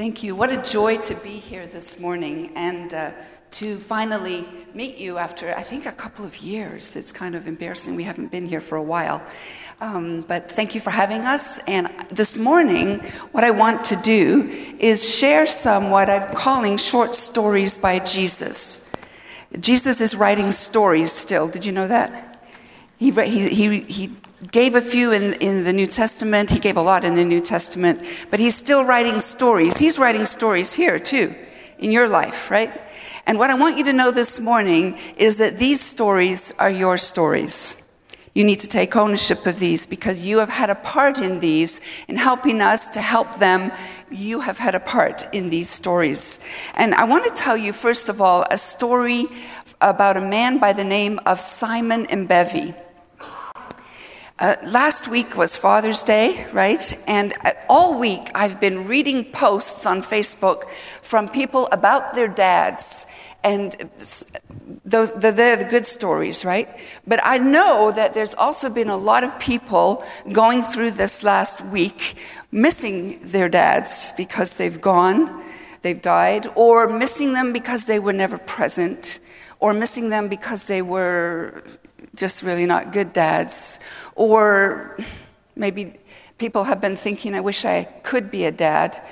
Thank you. What a joy to be here this morning and uh, to finally meet you after, I think, a couple of years. It's kind of embarrassing. We haven't been here for a while. Um, but thank you for having us. And this morning, what I want to do is share some what I'm calling short stories by Jesus. Jesus is writing stories still. Did you know that? He, he, he, he gave a few in, in the New Testament. He gave a lot in the New Testament, but he's still writing stories. He's writing stories here too, in your life, right? And what I want you to know this morning is that these stories are your stories. You need to take ownership of these because you have had a part in these in helping us to help them. You have had a part in these stories. And I want to tell you, first of all, a story about a man by the name of Simon Mbevi. Uh, last week was Father's Day, right? And uh, all week I've been reading posts on Facebook from people about their dads. And those, they're the good stories, right? But I know that there's also been a lot of people going through this last week missing their dads because they've gone, they've died, or missing them because they were never present, or missing them because they were just really not good dads. Or maybe people have been thinking, I wish I could be a dad.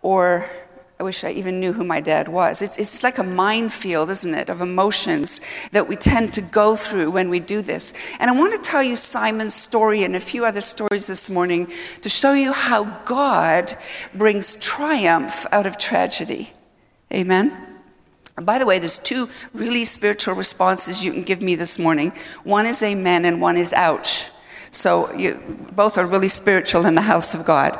Or I wish I even knew who my dad was. It's, it's like a minefield, isn't it, of emotions that we tend to go through when we do this. And I want to tell you Simon's story and a few other stories this morning to show you how God brings triumph out of tragedy. Amen? And by the way, there's two really spiritual responses you can give me this morning. One is amen and one is ouch. So you, both are really spiritual in the house of God.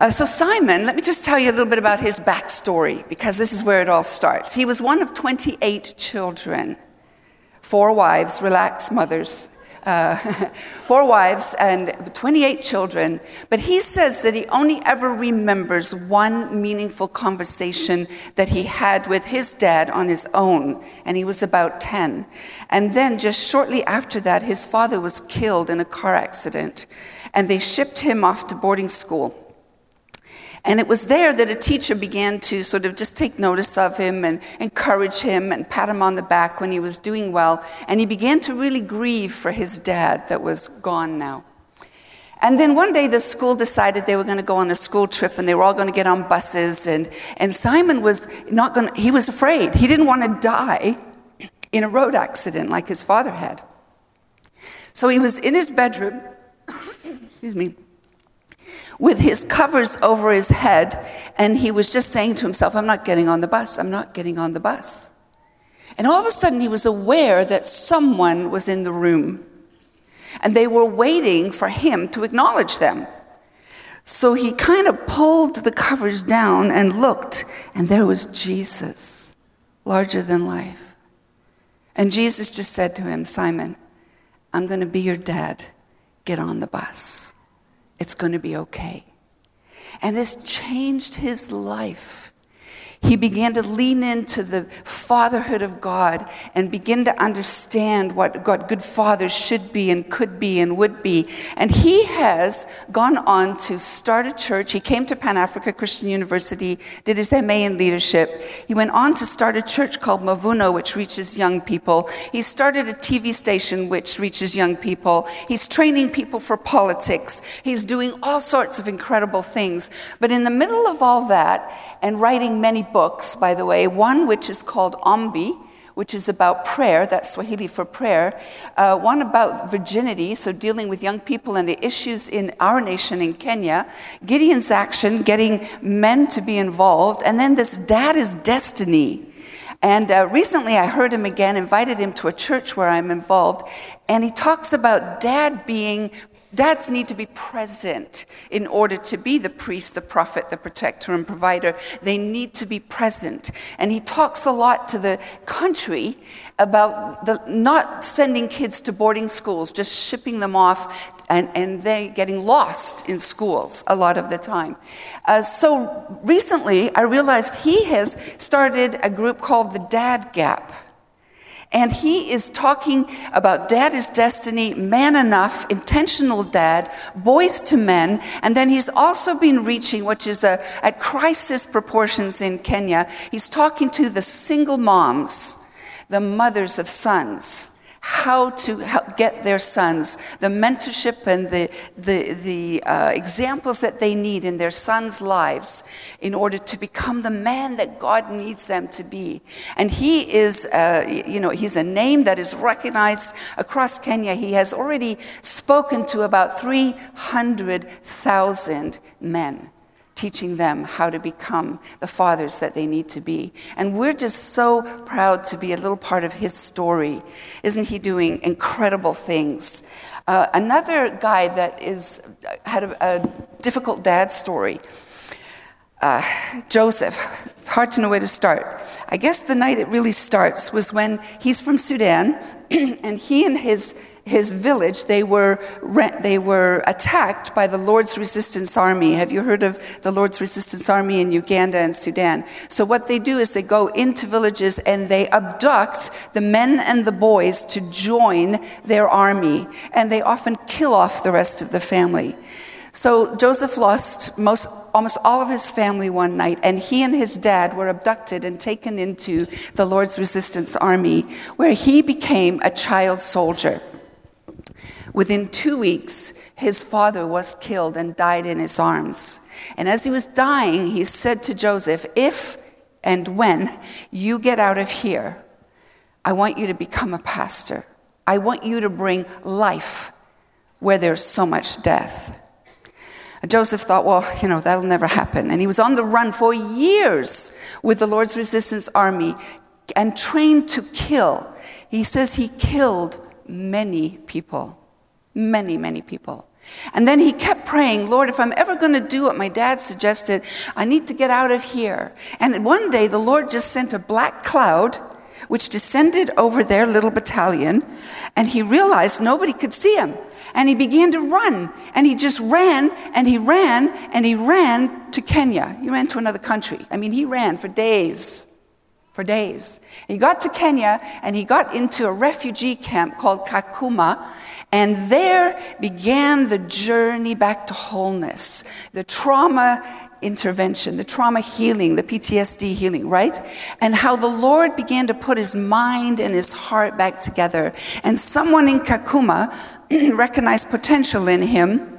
Uh, so, Simon, let me just tell you a little bit about his backstory because this is where it all starts. He was one of 28 children, four wives, relaxed mothers, uh, four wives and 28 children, but he says that he only ever remembers one meaningful conversation that he had with his dad on his own, and he was about 10. And then, just shortly after that, his father was killed in a car accident, and they shipped him off to boarding school. And it was there that a teacher began to sort of just take notice of him and encourage him and pat him on the back when he was doing well. And he began to really grieve for his dad that was gone now. And then one day the school decided they were going to go on a school trip and they were all going to get on buses. And, and Simon was not going to, he was afraid. He didn't want to die in a road accident like his father had. So he was in his bedroom, excuse me, with his covers over his head, and he was just saying to himself, I'm not getting on the bus, I'm not getting on the bus. And all of a sudden, he was aware that someone was in the room, and they were waiting for him to acknowledge them. So he kind of pulled the covers down and looked, and there was Jesus, larger than life. And Jesus just said to him, Simon, I'm going to be your dad. Get on the bus. It's going to be okay. And this changed his life he began to lean into the fatherhood of God and begin to understand what God, good fathers should be and could be and would be. And he has gone on to start a church. He came to Pan Africa Christian University, did his MA in leadership. He went on to start a church called Mavuno, which reaches young people. He started a TV station which reaches young people. He's training people for politics. He's doing all sorts of incredible things. But in the middle of all that, and writing many books, by the way, one which is called Ombi, which is about prayer, that's Swahili for prayer, uh, one about virginity, so dealing with young people and the issues in our nation in Kenya, Gideon's Action, getting men to be involved, and then this Dad is Destiny. And uh, recently I heard him again, invited him to a church where I'm involved, and he talks about dad being Dads need to be present in order to be the priest, the prophet, the protector, and provider. They need to be present. And he talks a lot to the country about the, not sending kids to boarding schools, just shipping them off and, and they getting lost in schools a lot of the time. Uh, so recently, I realized he has started a group called the Dad Gap. And he is talking about dad is destiny, man enough, intentional dad, boys to men. And then he's also been reaching, which is a, at crisis proportions in Kenya, he's talking to the single moms, the mothers of sons how to help get their sons, the mentorship and the, the, the uh, examples that they need in their sons' lives in order to become the man that God needs them to be. And he is, uh, you know, he's a name that is recognized across Kenya. He has already spoken to about 300,000 men teaching them how to become the fathers that they need to be. And we're just so proud to be a little part of his story. Isn't he doing incredible things? Uh, another guy that is, had a, a difficult dad story, uh, Joseph. It's hard to know where to start. I guess the night it really starts was when he's from Sudan, and he and his his village, they were, they were attacked by the Lord's Resistance Army. Have you heard of the Lord's Resistance Army in Uganda and Sudan? So, what they do is they go into villages and they abduct the men and the boys to join their army, and they often kill off the rest of the family. So Joseph lost most, almost all of his family one night, and he and his dad were abducted and taken into the Lord's Resistance Army, where he became a child soldier. Within two weeks, his father was killed and died in his arms. And as he was dying, he said to Joseph, If and when you get out of here, I want you to become a pastor. I want you to bring life where there's so much death. Joseph thought, well, you know, that'll never happen. And he was on the run for years with the Lord's resistance army and trained to kill. He says he killed many people many, many people. And then he kept praying, Lord, if I'm ever going to do what my dad suggested, I need to get out of here. And one day the Lord just sent a black cloud which descended over their little battalion, and he realized nobody could see him. And he began to run, and he just ran, and he ran, and he ran to Kenya. He ran to another country. I mean, he ran for days, for days. He got to Kenya, and he got into a refugee camp called Kakuma, and there began the journey back to wholeness, the trauma intervention, the trauma healing, the PTSD healing, right? And how the Lord began to put his mind and his heart back together. And someone in Kakuma recognized potential in him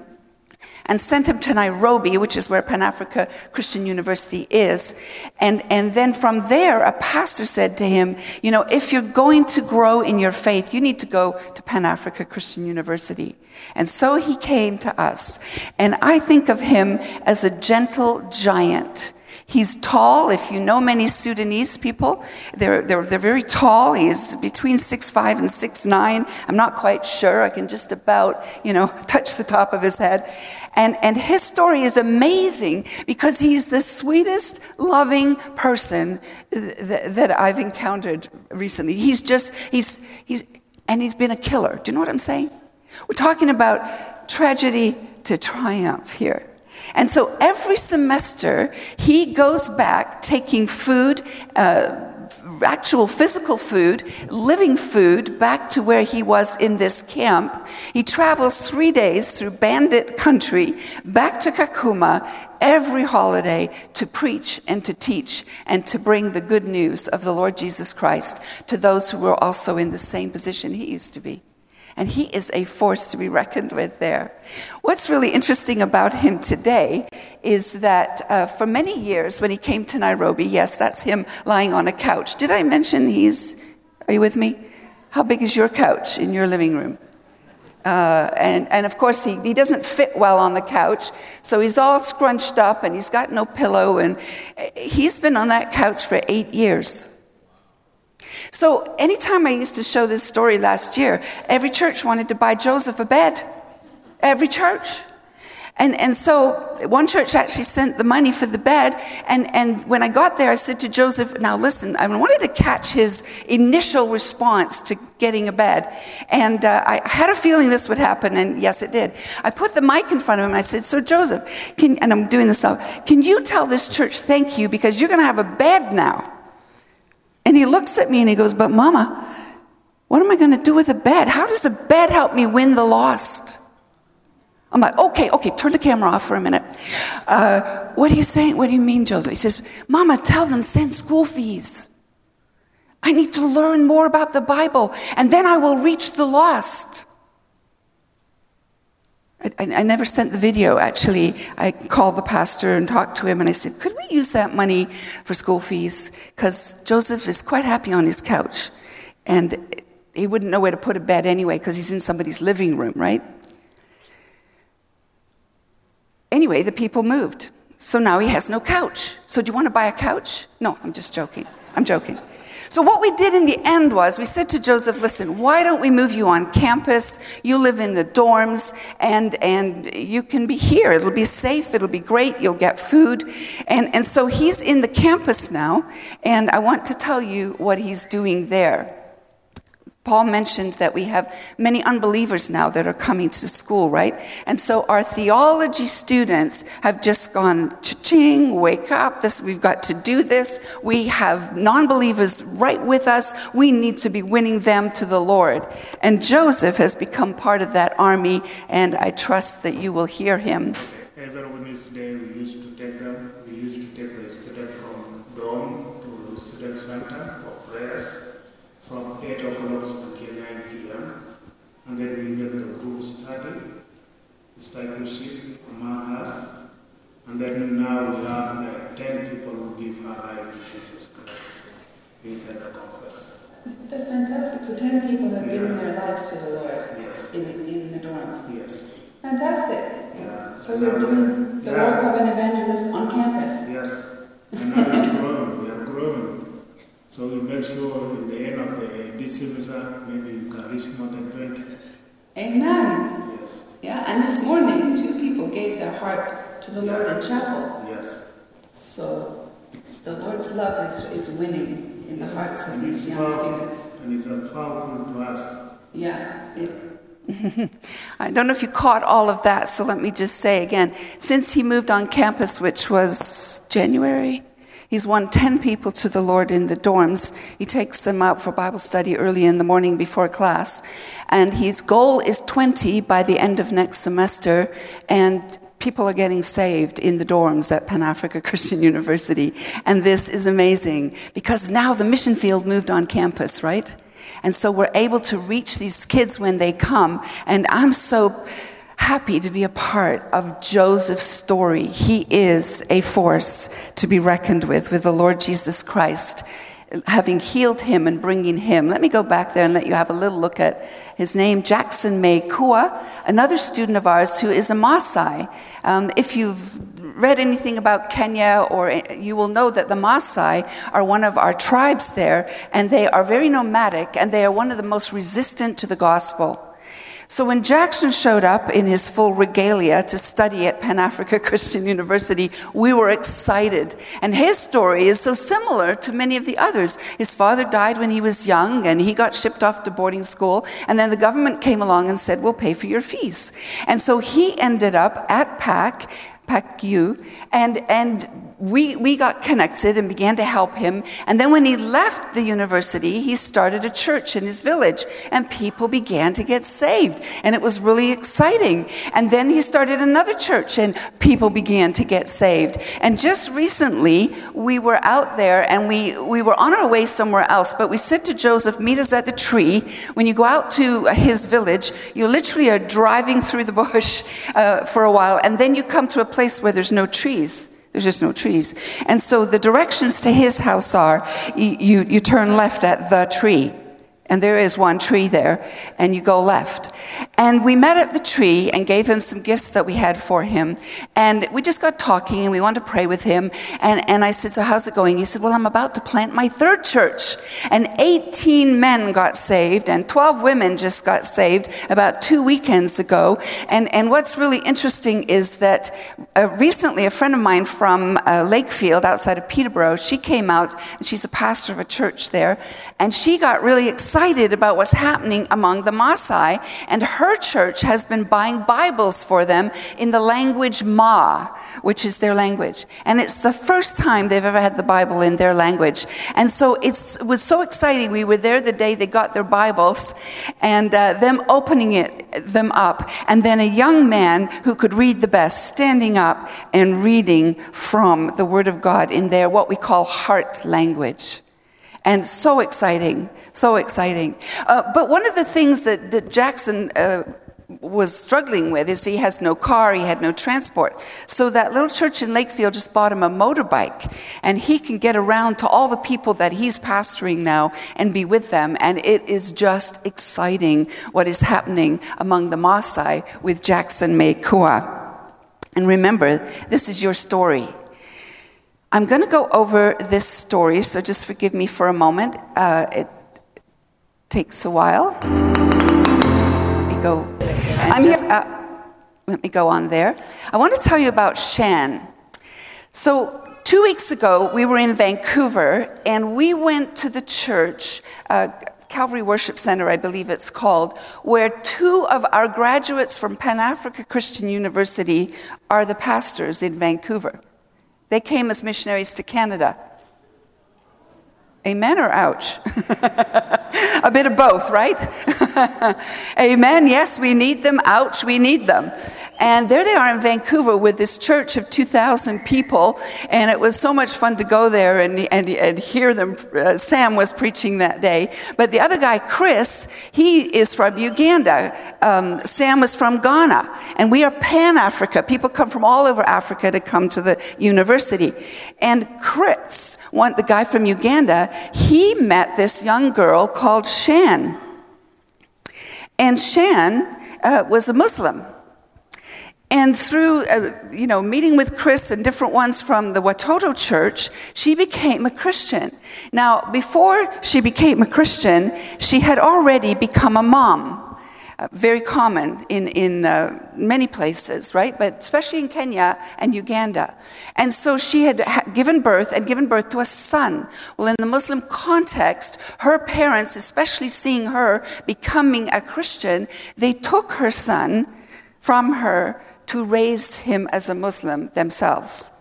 and sent him to Nairobi, which is where Pan Africa Christian University is. And, and then from there, a pastor said to him, You know, if you're going to grow in your faith, you need to go to Pan Africa Christian University. And so he came to us. And I think of him as a gentle giant He's tall. If you know many Sudanese people, they're, they're, they're very tall. He's between six five and six nine. I'm not quite sure. I can just about, you know, touch the top of his head. And, and his story is amazing because he's the sweetest, loving person that, that I've encountered recently. He's just, he's, he's, and he's been a killer. Do you know what I'm saying? We're talking about tragedy to triumph here. And so every semester, he goes back taking food, uh, actual physical food, living food, back to where he was in this camp. He travels three days through bandit country back to Kakuma every holiday to preach and to teach and to bring the good news of the Lord Jesus Christ to those who were also in the same position he used to be. And he is a force to be reckoned with there. What's really interesting about him today is that uh, for many years, when he came to Nairobi, yes, that's him lying on a couch. Did I mention he's, are you with me? How big is your couch in your living room? Uh, and, and of course, he, he doesn't fit well on the couch, so he's all scrunched up and he's got no pillow. And uh, he's been on that couch for eight years. So, anytime I used to show this story last year, every church wanted to buy Joseph a bed. Every church. And, and so one church actually sent the money for the bed. And, and when I got there, I said to Joseph, now listen, I wanted to catch his initial response to getting a bed. And uh, I had a feeling this would happen, and yes, it did. I put the mic in front of him and I said, So, Joseph, can, and I'm doing this now, can you tell this church thank you because you're going to have a bed now? He looks at me and he goes, But mama, What am I going to do with a bed? How does a bed help me win the lost? I'm like, okay, okay, turn the camera off for a minute. Uh, what are you saying? What do you mean, Joseph? He says, Mama, tell them send school fees. I need to learn more about the Bible, and then I will reach the lost. I, I, never sent the video, actually. I called the pastor and talked to him, and I said, Could we use that money for school fees? Because Joseph is quite happy on his couch, and he wouldn't know where to put a bed anyway, because he's in somebody's living room, right? Anyway, the people moved. So now he has no couch. So do you want to buy a couch? No, I'm just joking. I'm joking. So, what we did in the end was we said to Joseph, listen, why don't we move you on campus? You live in the dorms and, and you can be here. It'll be safe, it'll be great, you'll get food. And, and so he's in the campus now, and I want to tell you what he's doing there. Paul mentioned that we have many unbelievers now that are coming to school, right? And so our theology students have just gone, ching, wake up, this, we've got to do this. We have non believers right with us. We need to be winning them to the Lord. And Joseph has become part of that army, and I trust that you will hear him. Every Wednesday, we used to take them, we used to take the student from dorm to student center for prayers from 8 o'clock until 9 p.m. And then we get the group study, discipleship among us. And then now we have the 10 people who give her life to Jesus Christ inside the conference. That's fantastic. So 10 people have yeah. given their lives to the Lord yes. in, in the dorms. Yes. Fantastic. Yeah. So you're doing the yeah. work of an evangelist on campus. Yes. And now we are growing. We are growing. So we make sure in the end of the, this semester, maybe you can reach more than 20. Amen. Yes. Yeah, and this morning, two people gave their heart to the yeah. Lord in chapel. Yes. So the Lord's love is, is winning in the hearts of these young students. And it's a powerful to us. Yeah. It, I don't know if you caught all of that, so let me just say again. Since he moved on campus, which was January, He's won 10 people to the Lord in the dorms. He takes them out for Bible study early in the morning before class. And his goal is 20 by the end of next semester. And people are getting saved in the dorms at Pan Africa Christian University. And this is amazing because now the mission field moved on campus, right? And so we're able to reach these kids when they come. And I'm so happy to be a part of Joseph's story. He is a force to be reckoned with, with the Lord Jesus Christ, having healed him and bringing him. Let me go back there and let you have a little look at his name, Jackson May Kua, another student of ours who is a Maasai. Um, if you've read anything about Kenya, or you will know that the Maasai are one of our tribes there, and they are very nomadic, and they are one of the most resistant to the gospel. So when Jackson showed up in his full regalia to study at Pan Africa Christian University, we were excited. And his story is so similar to many of the others. His father died when he was young and he got shipped off to boarding school. And then the government came along and said, We'll pay for your fees. And so he ended up at PAC, PACU, and, and we, we got connected and began to help him. And then when he left the university, he started a church in his village, and people began to get saved. And it was really exciting. And then he started another church, and people began to get saved. And just recently, we were out there and we, we were on our way somewhere else, but we said to Joseph, Meet us at the tree. When you go out to his village, you literally are driving through the bush uh, for a while, and then you come to a place where there's no trees. There's just no trees. And so the directions to his house are you, you, you turn left at the tree. And there is one tree there, and you go left. And we met at the tree and gave him some gifts that we had for him. And we just got talking and we wanted to pray with him. And, and I said, So, how's it going? He said, Well, I'm about to plant my third church. And 18 men got saved, and 12 women just got saved about two weekends ago. And, and what's really interesting is that uh, recently a friend of mine from uh, Lakefield outside of Peterborough, she came out, and she's a pastor of a church there, and she got really excited about what's happening among the Maasai. And her her church has been buying Bibles for them in the language Maa, which is their language. And it's the first time they've ever had the Bible in their language. And so it was so exciting. We were there the day they got their Bibles and uh, them opening it, them up. And then a young man who could read the best standing up and reading from the Word of God in their what we call heart language. And so exciting, so exciting. Uh, but one of the things that, that Jackson uh, was struggling with is he has no car, he had no transport. So that little church in Lakefield just bought him a motorbike, and he can get around to all the people that he's pastoring now and be with them. And it is just exciting what is happening among the Maasai with Jackson Mekua. And remember, this is your story. I'm going to go over this story, so just forgive me for a moment. Uh, it takes a while. Let me go. I'm just, uh, let me go on there. I want to tell you about Shan. So, two weeks ago, we were in Vancouver and we went to the church, uh, Calvary Worship Center, I believe it's called, where two of our graduates from Pan Africa Christian University are the pastors in Vancouver. They came as missionaries to Canada. Amen or ouch? a bit of both, right? Amen. Yes, we need them. Ouch, we need them. And there they are in Vancouver with this church of 2,000 people. And it was so much fun to go there and, and, and hear them. Uh, Sam was preaching that day. But the other guy, Chris, he is from Uganda. Um, Sam was from Ghana. And we are Pan Africa. People come from all over Africa to come to the university. And Chris, one, the guy from Uganda, he met this young girl called Shan. And Shan uh, was a Muslim. And through, uh, you know, meeting with Chris and different ones from the Watoto church, she became a Christian. Now, before she became a Christian, she had already become a mom. Uh, very common in, in uh, many places, right? But especially in Kenya and Uganda. And so she had given birth and given birth to a son. Well, in the Muslim context, her parents, especially seeing her becoming a Christian, they took her son from her to raise him as a Muslim themselves.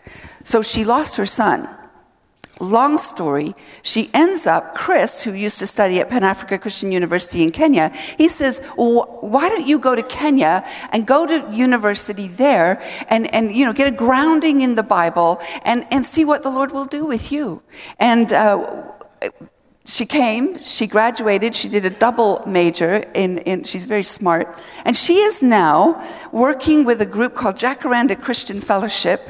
So she lost her son. Long story, she ends up, Chris, who used to study at Pan Africa Christian University in Kenya, he says, well, why don't you go to Kenya and go to university there and, and you know, get a grounding in the Bible and, and see what the Lord will do with you. And uh, she came, she graduated, she did a double major, in, in, she's very smart. And she is now working with a group called Jacaranda Christian Fellowship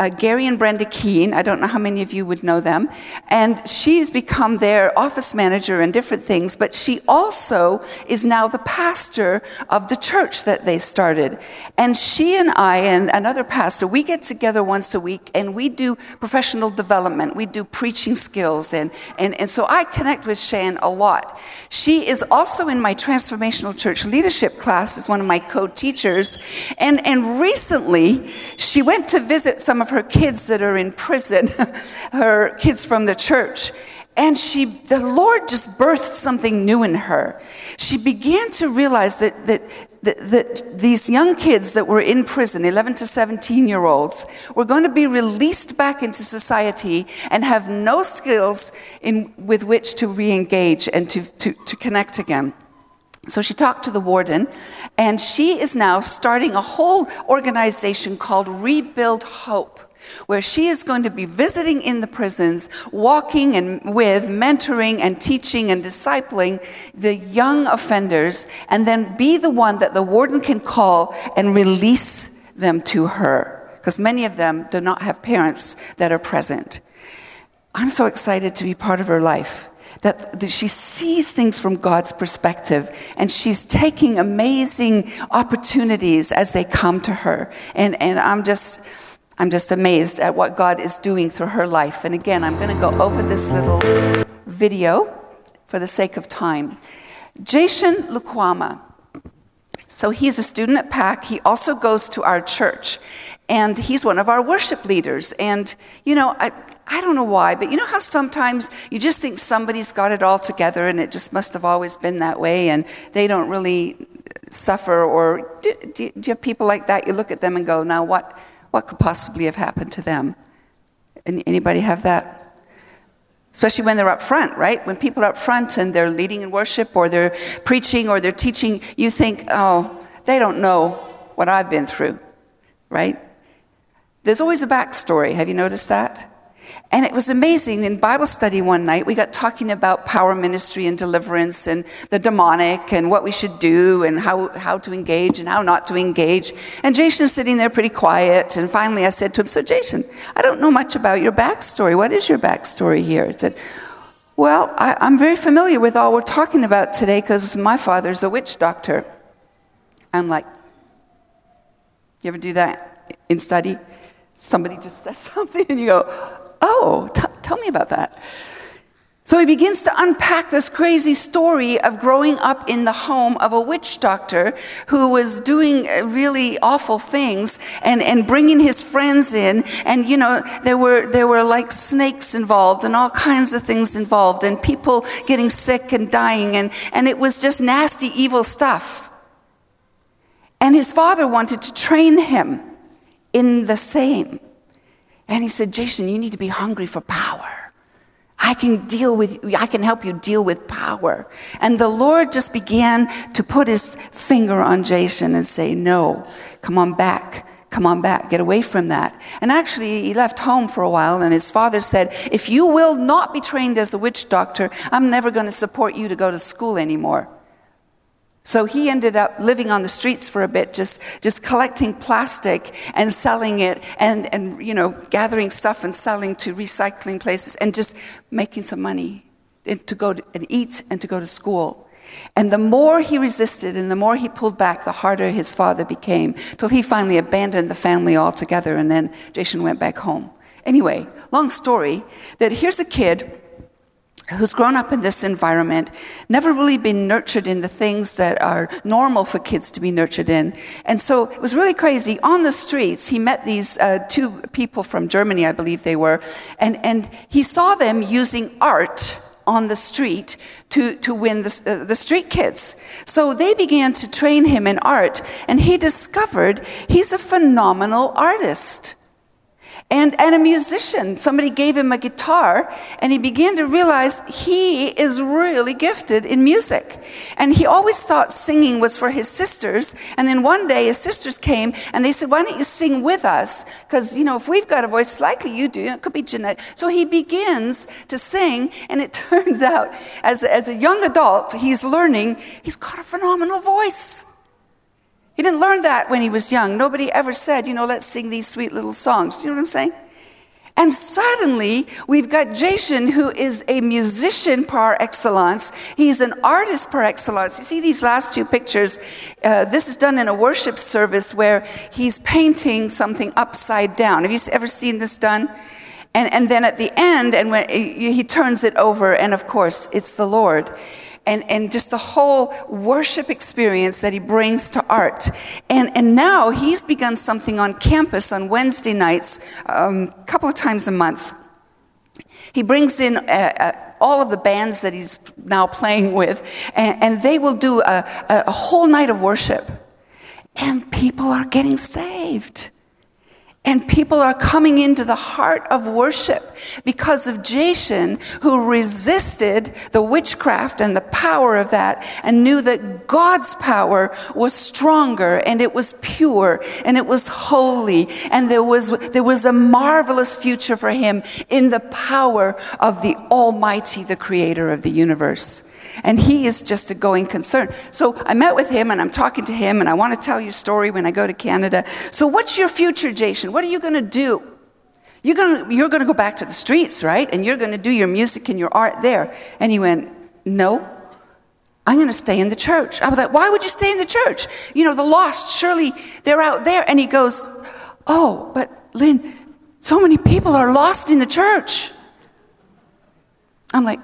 uh, Gary and Brenda Keene. I don't know how many of you would know them. And she's become their office manager and different things, but she also is now the pastor of the church that they started. And she and I and another pastor, we get together once a week and we do professional development. We do preaching skills. And, and, and so I connect with Shan a lot. She is also in my transformational church leadership class as one of my co-teachers. And, and recently she went to visit some of her kids that are in prison, her kids from the church. And she, the Lord just birthed something new in her. She began to realize that, that, that, that these young kids that were in prison, 11 to 17 year olds, were going to be released back into society and have no skills in, with which to re engage and to, to, to connect again. So she talked to the warden, and she is now starting a whole organization called Rebuild Hope, where she is going to be visiting in the prisons, walking and with, mentoring and teaching and discipling the young offenders, and then be the one that the warden can call and release them to her, because many of them do not have parents that are present. I'm so excited to be part of her life that, that she sees things from God's perspective and she's taking amazing opportunities as they come to her. And, and I'm just, I'm just amazed at what God is doing through her life. And again, I'm going to go over this little video for the sake of time. Jason Lukwama. So he's a student at PAC. He also goes to our church, and he's one of our worship leaders. And, you know, I, I don't know why, but you know how sometimes you just think somebody's got it all together and it just must have always been that way and they don't really suffer, or do, do, do you have people like that? You look at them and go, now what, what could possibly have happened to them? Anybody have that? Especially when they're up front, right? When people are up front and they're leading in worship or they're preaching or they're teaching, you think, oh, they don't know what I've been through, right? There's always a backstory. Have you noticed that? And it was amazing. In Bible study one night, we got talking about power ministry and deliverance and the demonic and what we should do and how, how to engage and how not to engage. And Jason's sitting there pretty quiet. And finally I said to him, So, Jason, I don't know much about your backstory. What is your backstory here? He said, Well, I, I'm very familiar with all we're talking about today because my father's a witch doctor. I'm like, You ever do that in study? Somebody just says something and you go, Oh, t- tell me about that. So he begins to unpack this crazy story of growing up in the home of a witch doctor who was doing uh, really awful things and, and bringing his friends in. And, you know, there were, there were like snakes involved and all kinds of things involved and people getting sick and dying. And, and it was just nasty, evil stuff. And his father wanted to train him in the same. And he said, Jason, you need to be hungry for power. I can deal with, I can help you deal with power. And the Lord just began to put his finger on Jason and say, No, come on back. Come on back, get away from that. And actually, he left home for a while, and his father said, If you will not be trained as a witch doctor, I'm never going to support you to go to school anymore. So he ended up living on the streets for a bit, just, just collecting plastic and selling it and, and, you know, gathering stuff and selling to recycling places and just making some money to go to, and eat and to go to school. And the more he resisted and the more he pulled back, the harder his father became, till he finally abandoned the family altogether and then Jason went back home. Anyway, long story, that here's a kid who's grown up in this environment, never really been nurtured in the things that are normal for kids to be nurtured in. And so it was really crazy. On the streets, he met these uh, two people from Germany, I believe they were, and, and he saw them using art on the street to, to win the, uh, the street kids. So they began to train him in art, and he discovered he's a phenomenal artist and, and a musician. Somebody gave him a guitar, and he began to realize he is really gifted in music. And he always thought singing was for his sisters. And then one day his sisters came and they said, Why don't you sing with us? Because, you know, if we've got a voice, likely you do. It could be Jeanette. So he begins to sing, and it turns out, as, as a young adult, he's learning he's got a phenomenal voice. He didn't learn that when he was young. Nobody ever said, you know, let's sing these sweet little songs. Do you know what I'm saying? And suddenly, we've got Jason, who is a musician par excellence. He's an artist par excellence. You see these last two pictures? Uh, this is done in a worship service where he's painting something upside down. Have you ever seen this done? And, and then at the end, and when he turns it over, and of course, it's the Lord and, and just the whole worship experience that he brings to art. And, and now he's begun something on campus on Wednesday nights, a um, couple of times a month. He brings in uh, uh, all of the bands that he's now playing with, and, and they will do a, a whole night of worship. And people are getting saved. And people are coming into the heart of worship because of Jason, who resisted the witchcraft and the power of that and knew that God's power was stronger and it was pure and it was holy. And there was, there was a marvelous future for him in the power of the Almighty, the creator of the universe. And he is just a going concern. So I met with him and I'm talking to him and I want to tell you a story when I go to Canada. So, what's your future, Jason? What are you going to do? You're going to, you're going to go back to the streets, right? And you're going to do your music and your art there. And he went, No, I'm going to stay in the church. I was like, Why would you stay in the church? You know, the lost, surely they're out there. And he goes, Oh, but Lynn, so many people are lost in the church. I'm like,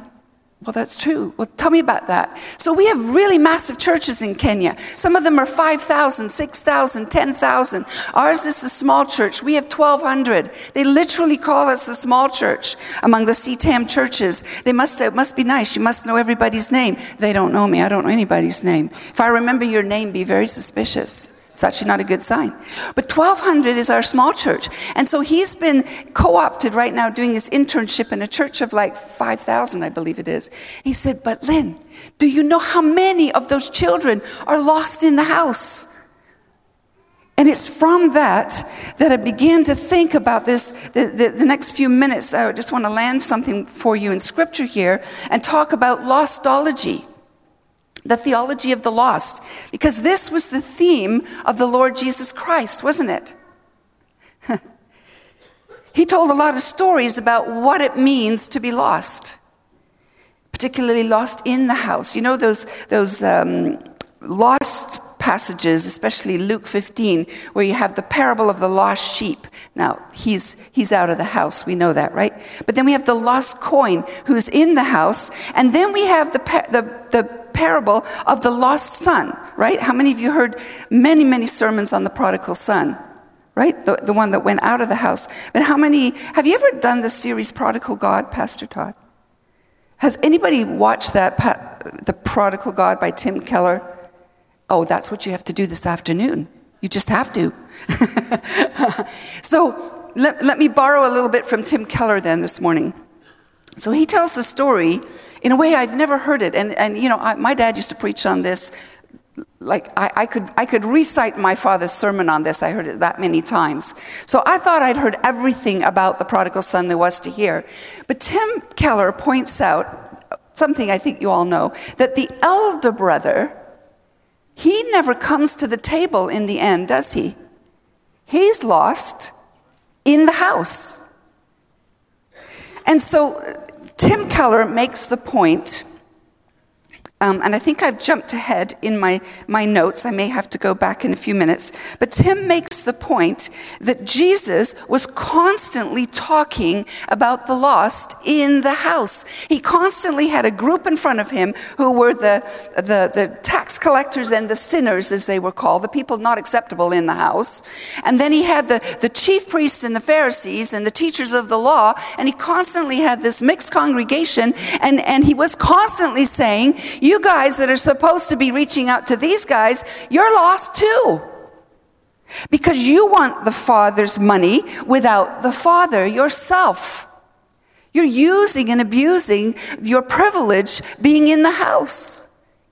Well, that's true. Well, tell me about that. So, we have really massive churches in Kenya. Some of them are 5,000, 6,000, 10,000. Ours is the small church. We have 1,200. They literally call us the small church among the CITAM churches. They must say, it must be nice. You must know everybody's name. They don't know me. I don't know anybody's name. If I remember your name, be very suspicious. It's actually not a good sign. But 1200 is our small church. And so he's been co opted right now doing his internship in a church of like 5,000, I believe it is. He said, But Lynn, do you know how many of those children are lost in the house? And it's from that that I began to think about this. The, the, the, next few minutes, I just want to land something for you in scripture here and talk about lostology the theology of the lost, because this was the theme of the Lord Jesus Christ, wasn't it? he told a lot of stories about what it means to be lost, particularly lost in the house. You know those, those um, lost passages, especially Luke 15, where you have the parable of the lost sheep. Now, he's, he's out of the house, we know that, right? But then we have the lost coin who's in the house, and then we have the, the, the parable of the lost son, right? How many of you heard many, many sermons on the prodigal son? Right? The, the one that went out of the house. But how many, have you ever done the series Prodigal God, Pastor Todd? Has anybody watched that, The Prodigal God by Tim Keller? Oh, that's what you have to do this afternoon. You just have to. so let, let me borrow a little bit from Tim Keller then this morning. So he tells the story in a way I've never heard it. And, and you know, I, my dad used to preach on this. Like, I, I, could, I could recite my father's sermon on this. I heard it that many times. So I thought I'd heard everything about the prodigal son there was to hear. But Tim Keller points out something I think you all know that the elder brother, he never comes to the table in the end, does he? He's lost in the house. And so Tim Keller makes the point, um, and I think I've jumped ahead in my, my notes. I may have to go back in a few minutes. But Tim makes the point that Jesus was constantly talking about the lost in the house. He constantly had a group in front of him who were the, the, the tax collectors and the sinners, as they were called, the people not acceptable in the house. And then he had the, the chief priests and the Pharisees and the teachers of the law, and he constantly had this mixed congregation, and, and he was constantly saying, You guys that are supposed to be reaching out to these guys, you're lost too. Because you want the Father's money without the Father yourself. You're using and abusing your privilege being in the house.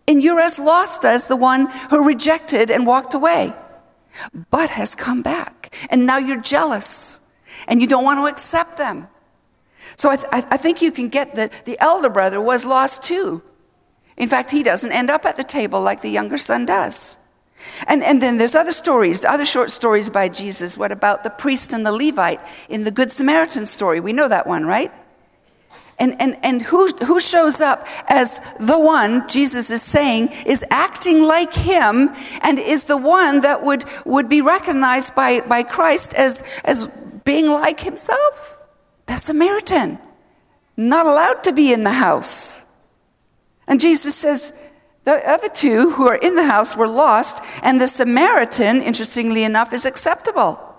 And you're as lost as the one who rejected and walked away, but has come back. And now you're jealous and you don't want to accept them. So I, th- I think you can get that the elder brother was lost too. In fact, he doesn't end up at the table like the younger son does. And, and then there's other stories, other short stories by Jesus. What about the priest and the Levite in the Good Samaritan story? We know that one, right? And, and, and who, who shows up as the one, Jesus is saying, is acting like him and is the one that would, would be recognized by, by Christ as, as being like himself? The Samaritan, not allowed to be in the house. And Jesus says, the other two who are in the house were lost, and the Samaritan, interestingly enough, is acceptable.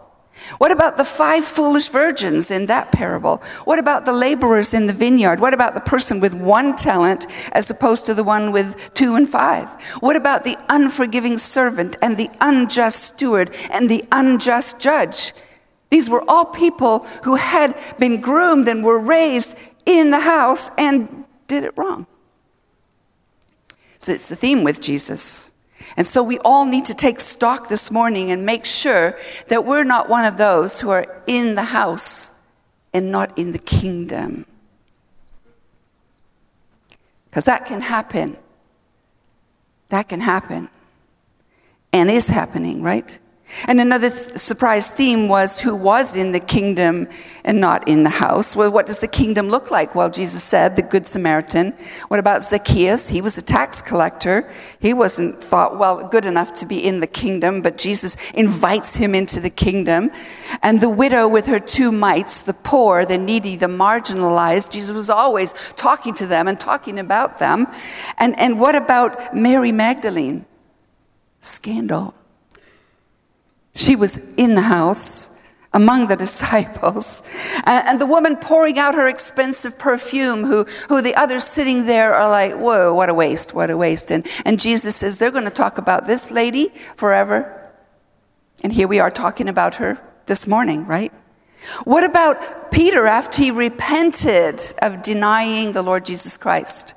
What about the five foolish virgins in that parable? What about the laborers in the vineyard? What about the person with one talent as opposed to the one with two and five? What about the unforgiving servant and the unjust steward and the unjust judge? These were all people who had been groomed and were raised in the house and did it wrong. So it's the theme with Jesus. And so we all need to take stock this morning and make sure that we're not one of those who are in the house and not in the kingdom. Because that can happen. That can happen. And is happening, right? And another th- surprise theme was who was in the kingdom and not in the house. Well, what does the kingdom look like? Well, Jesus said, the Good Samaritan. What about Zacchaeus? He was a tax collector. He wasn't thought, well, good enough to be in the kingdom, but Jesus invites him into the kingdom. And the widow with her two mites, the poor, the needy, the marginalized, Jesus was always talking to them and talking about them. And, and what about Mary Magdalene? Scandal. She was in the house among the disciples. And the woman pouring out her expensive perfume, who, who the others sitting there are like, whoa, what a waste, what a waste. And, and Jesus says, they're going to talk about this lady forever. And here we are talking about her this morning, right? What about Peter after he repented of denying the Lord Jesus Christ?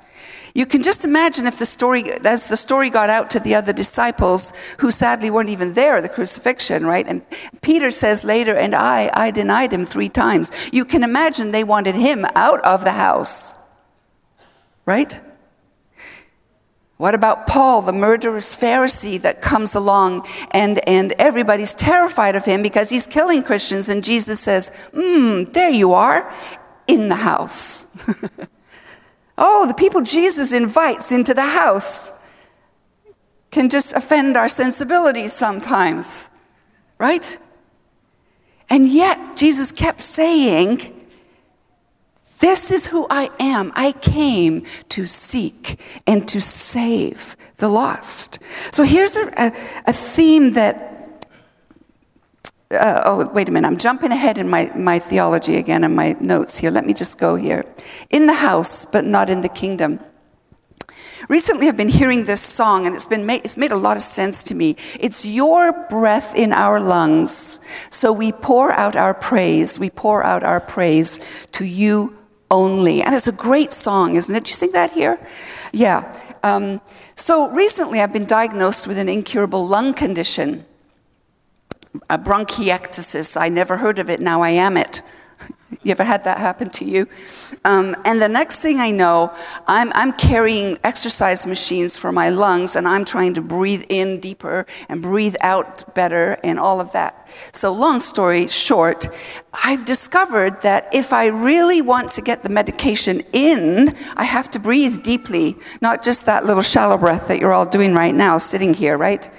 You can just imagine if the story, as the story got out to the other disciples, who sadly weren't even there at the crucifixion, right? And Peter says later, and I, I denied him three times. You can imagine they wanted him out of the house, right? What about Paul, the murderous Pharisee that comes along and, and everybody's terrified of him because he's killing Christians? And Jesus says, Hmm, there you are, in the house. Oh, the people Jesus invites into the house can just offend our sensibilities sometimes, right? And yet, Jesus kept saying, This is who I am. I came to seek and to save the lost. So here's a, a, a theme that uh, oh, wait a minute, I'm jumping ahead in my, my theology again in my notes here. Let me just go here. In the house, but not in the kingdom. Recently, I've been hearing this song, and it's, been made, it's made a lot of sense to me. It's your breath in our lungs, so we pour out our praise. We pour out our praise to you only. And it's a great song, isn't it? Do you sing that here? Yeah. Um, so recently, I've been diagnosed with an incurable lung condition a bronchiectasis. I never heard of it, now I am it. You ever had that happen to you? Um, and the next thing I know, I'm, I'm carrying exercise machines for my lungs and I'm trying to breathe in deeper and breathe out better and all of that. So, long story short, I've discovered that if I really want to get the medication in, I have to breathe deeply, not just that little shallow breath that you're all doing right now, sitting here, right?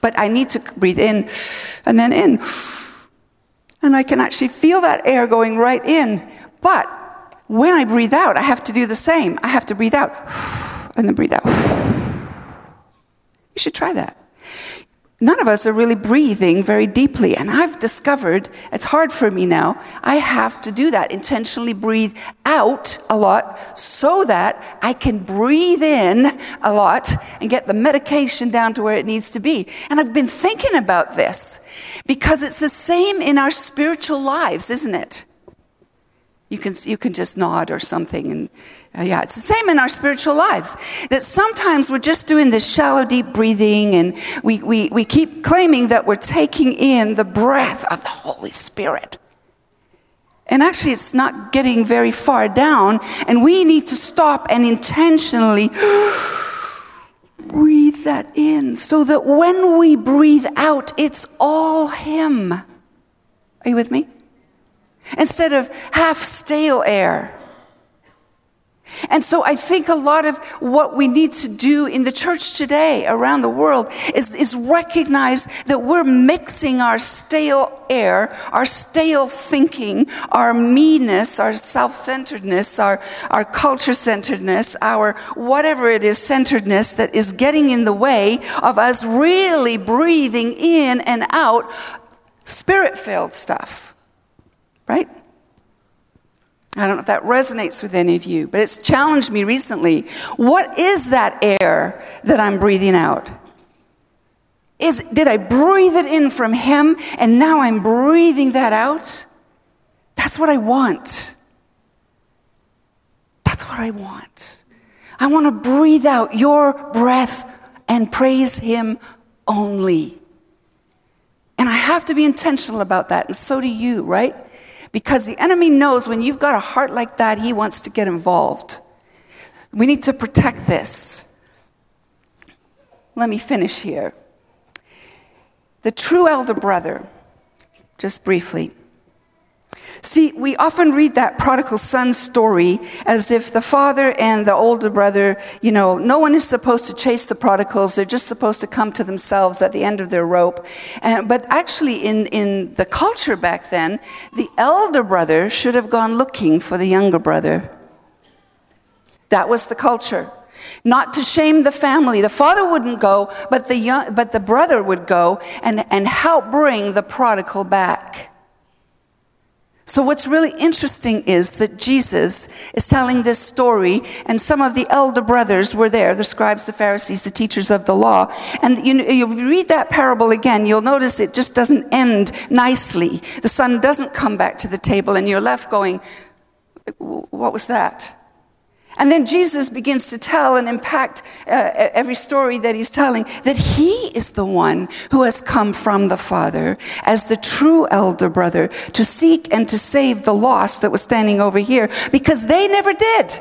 But I need to breathe in and then in. And I can actually feel that air going right in. But when I breathe out, I have to do the same. I have to breathe out and then breathe out. You should try that none of us are really breathing very deeply. And I've discovered it's hard for me now. I have to do that, intentionally breathe out a lot so that I can breathe in a lot and get the medication down to where it needs to be. And I've been thinking about this because it's the same in our spiritual lives, isn't it? You can, you can just nod or something and uh, yeah, it's the same in our spiritual lives. That sometimes we're just doing this shallow, deep breathing, and we, we, we keep claiming that we're taking in the breath of the Holy Spirit. And actually, it's not getting very far down, and we need to stop and intentionally breathe that in so that when we breathe out, it's all Him. Are you with me? Instead of half stale air and so I think a lot of what we need to do in the church today around the world is, is recognize that we're mixing our stale air, our stale thinking, our meanness, our self centeredness, our, our culture centeredness, our whatever it is centeredness that is getting in the way of us really breathing in and out spirit filled stuff. Right? I don't know if that resonates with any of you, but it's challenged me recently. What is that air that I'm breathing out? Is, did I breathe it in from Him and now I'm breathing that out? That's what I want. That's what I want. I want to breathe out your breath and praise Him only. And I have to be intentional about that, and so do you, right? Because the enemy knows when you've got a heart like that, he wants to get involved. We need to protect this. Let me finish here. The true elder brother, just briefly. See, we often read that prodigal son story as if the father and the older brother, you know, no one is supposed to chase the prodigals. They're just supposed to come to themselves at the end of their rope. Uh, but actually, in, in the culture back then, the elder brother should have gone looking for the younger brother. That was the culture. Not to shame the family. The father wouldn't go, but the, young, but the brother would go and, and help bring the prodigal back. So, what's really interesting is that Jesus is telling this story, and some of the elder brothers were there the scribes, the Pharisees, the teachers of the law. And you, you read that parable again, you'll notice it just doesn't end nicely. The son doesn't come back to the table, and you're left going, What was that? And then Jesus begins to tell and impact uh, every story that he's telling that he is the one who has come from the Father as the true elder brother to seek and to save the lost that was standing over here because they never did.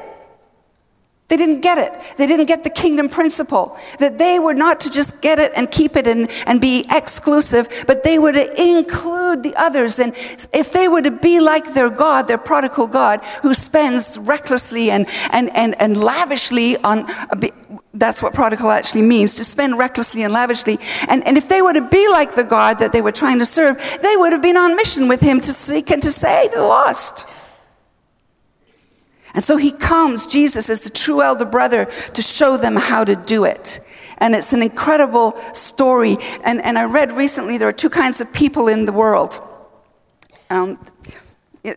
They didn't get it. They didn't get the kingdom principle. That they were not to just get it and keep it and, and be exclusive, but they were to include the others. And if they were to be like their God, their prodigal God, who spends recklessly and, and, and, and lavishly on, that's what prodigal actually means, to spend recklessly and lavishly. And, and if they were to be like the God that they were trying to serve, they would have been on mission with him to seek and to save the lost. And so he comes, Jesus, as the true elder brother, to show them how to do it. And it's an incredible story. And, and I read recently there are two kinds of people in the world. Um,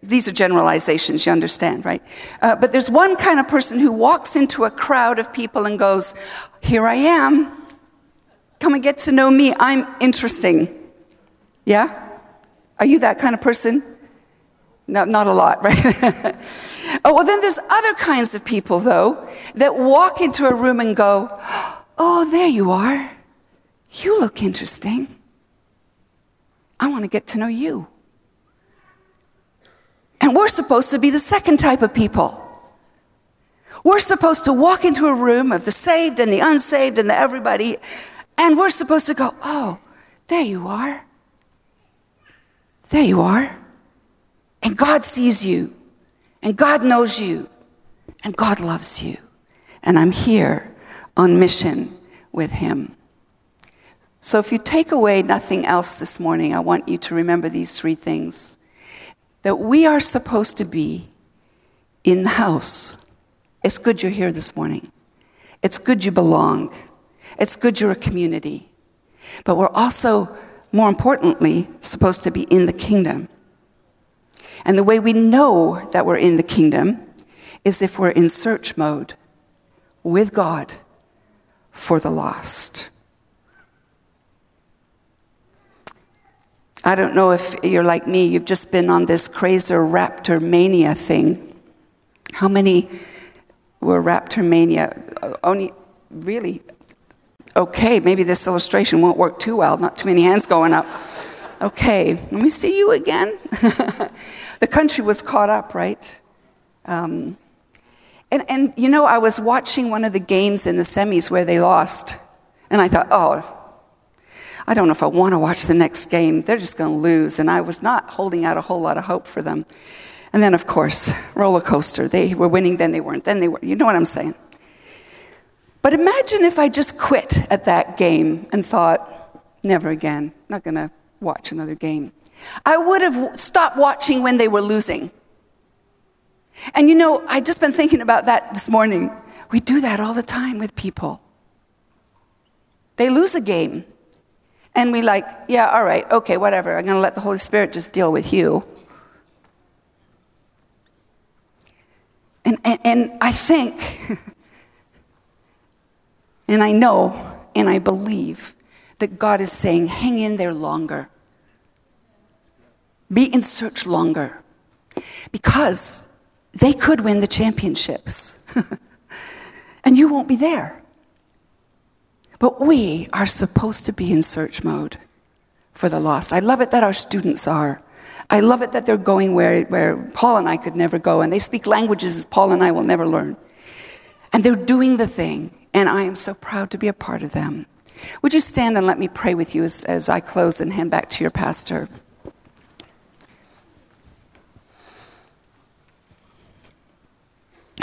these are generalizations, you understand, right? Uh, but there's one kind of person who walks into a crowd of people and goes, Here I am. Come and get to know me. I'm interesting. Yeah? Are you that kind of person? No, not a lot, right? Oh, well, then there's other kinds of people, though, that walk into a room and go, Oh, there you are. You look interesting. I want to get to know you. And we're supposed to be the second type of people. We're supposed to walk into a room of the saved and the unsaved and the everybody, and we're supposed to go, Oh, there you are. There you are. And God sees you. And God knows you. And God loves you. And I'm here on mission with Him. So if you take away nothing else this morning, I want you to remember these three things that we are supposed to be in the house. It's good you're here this morning. It's good you belong. It's good you're a community. But we're also, more importantly, supposed to be in the kingdom. And the way we know that we're in the kingdom is if we're in search mode with God for the lost. I don't know if you're like me, you've just been on this crazy raptor mania thing. How many were raptor mania? Only really, okay, maybe this illustration won't work too well, not too many hands going up. Okay, let me see you again. the country was caught up, right? Um, and, and you know, I was watching one of the games in the semis where they lost, and I thought, oh, I don't know if I want to watch the next game. They're just going to lose. And I was not holding out a whole lot of hope for them. And then, of course, roller coaster. They were winning, then they weren't, then they were. You know what I'm saying? But imagine if I just quit at that game and thought, never again, not going to watch another game. I would have stopped watching when they were losing. And you know, I just been thinking about that this morning. We do that all the time with people. They lose a game, and we like, yeah, all right, okay, whatever. I'm going to let the Holy Spirit just deal with you. And, and, and I think, and I know, and I believe that God is saying, hang in there longer. Be in search longer. Because they could win the championships. and you won't be there. But we are supposed to be in search mode for the lost. I love it that our students are. I love it that they're going where, where Paul and I could never go, and they speak languages Paul and I will never learn. And they're doing the thing, and I am so proud to be a part of them. Would you stand and let me pray with you as, as I close and hand back to your pastor?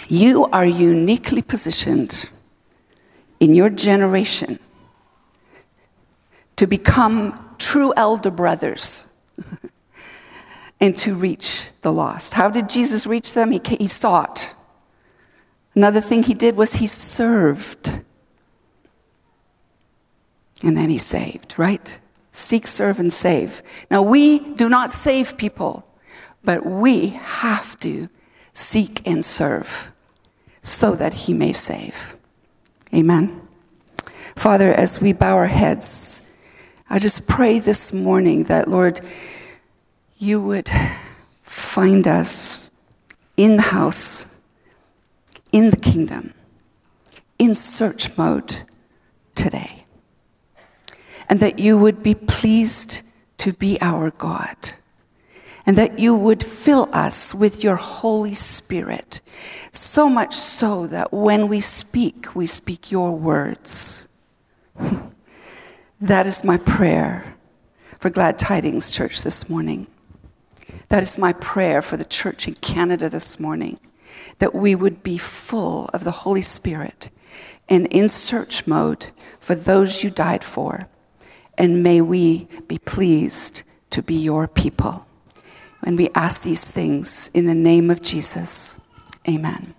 You are uniquely positioned in your generation to become true elder brothers and to reach the lost. How did Jesus reach them? He, he sought. Another thing he did was he served. And then he saved, right? Seek, serve, and save. Now, we do not save people, but we have to seek and serve so that he may save. Amen. Father, as we bow our heads, I just pray this morning that, Lord, you would find us in the house, in the kingdom, in search mode today. And that you would be pleased to be our God and that you would fill us with your Holy Spirit, so much so that when we speak, we speak your words. that is my prayer for Glad Tidings Church this morning. That is my prayer for the church in Canada this morning, that we would be full of the Holy Spirit and in search mode for those you died for. And may we be pleased to be your people. And we ask these things in the name of Jesus. Amen.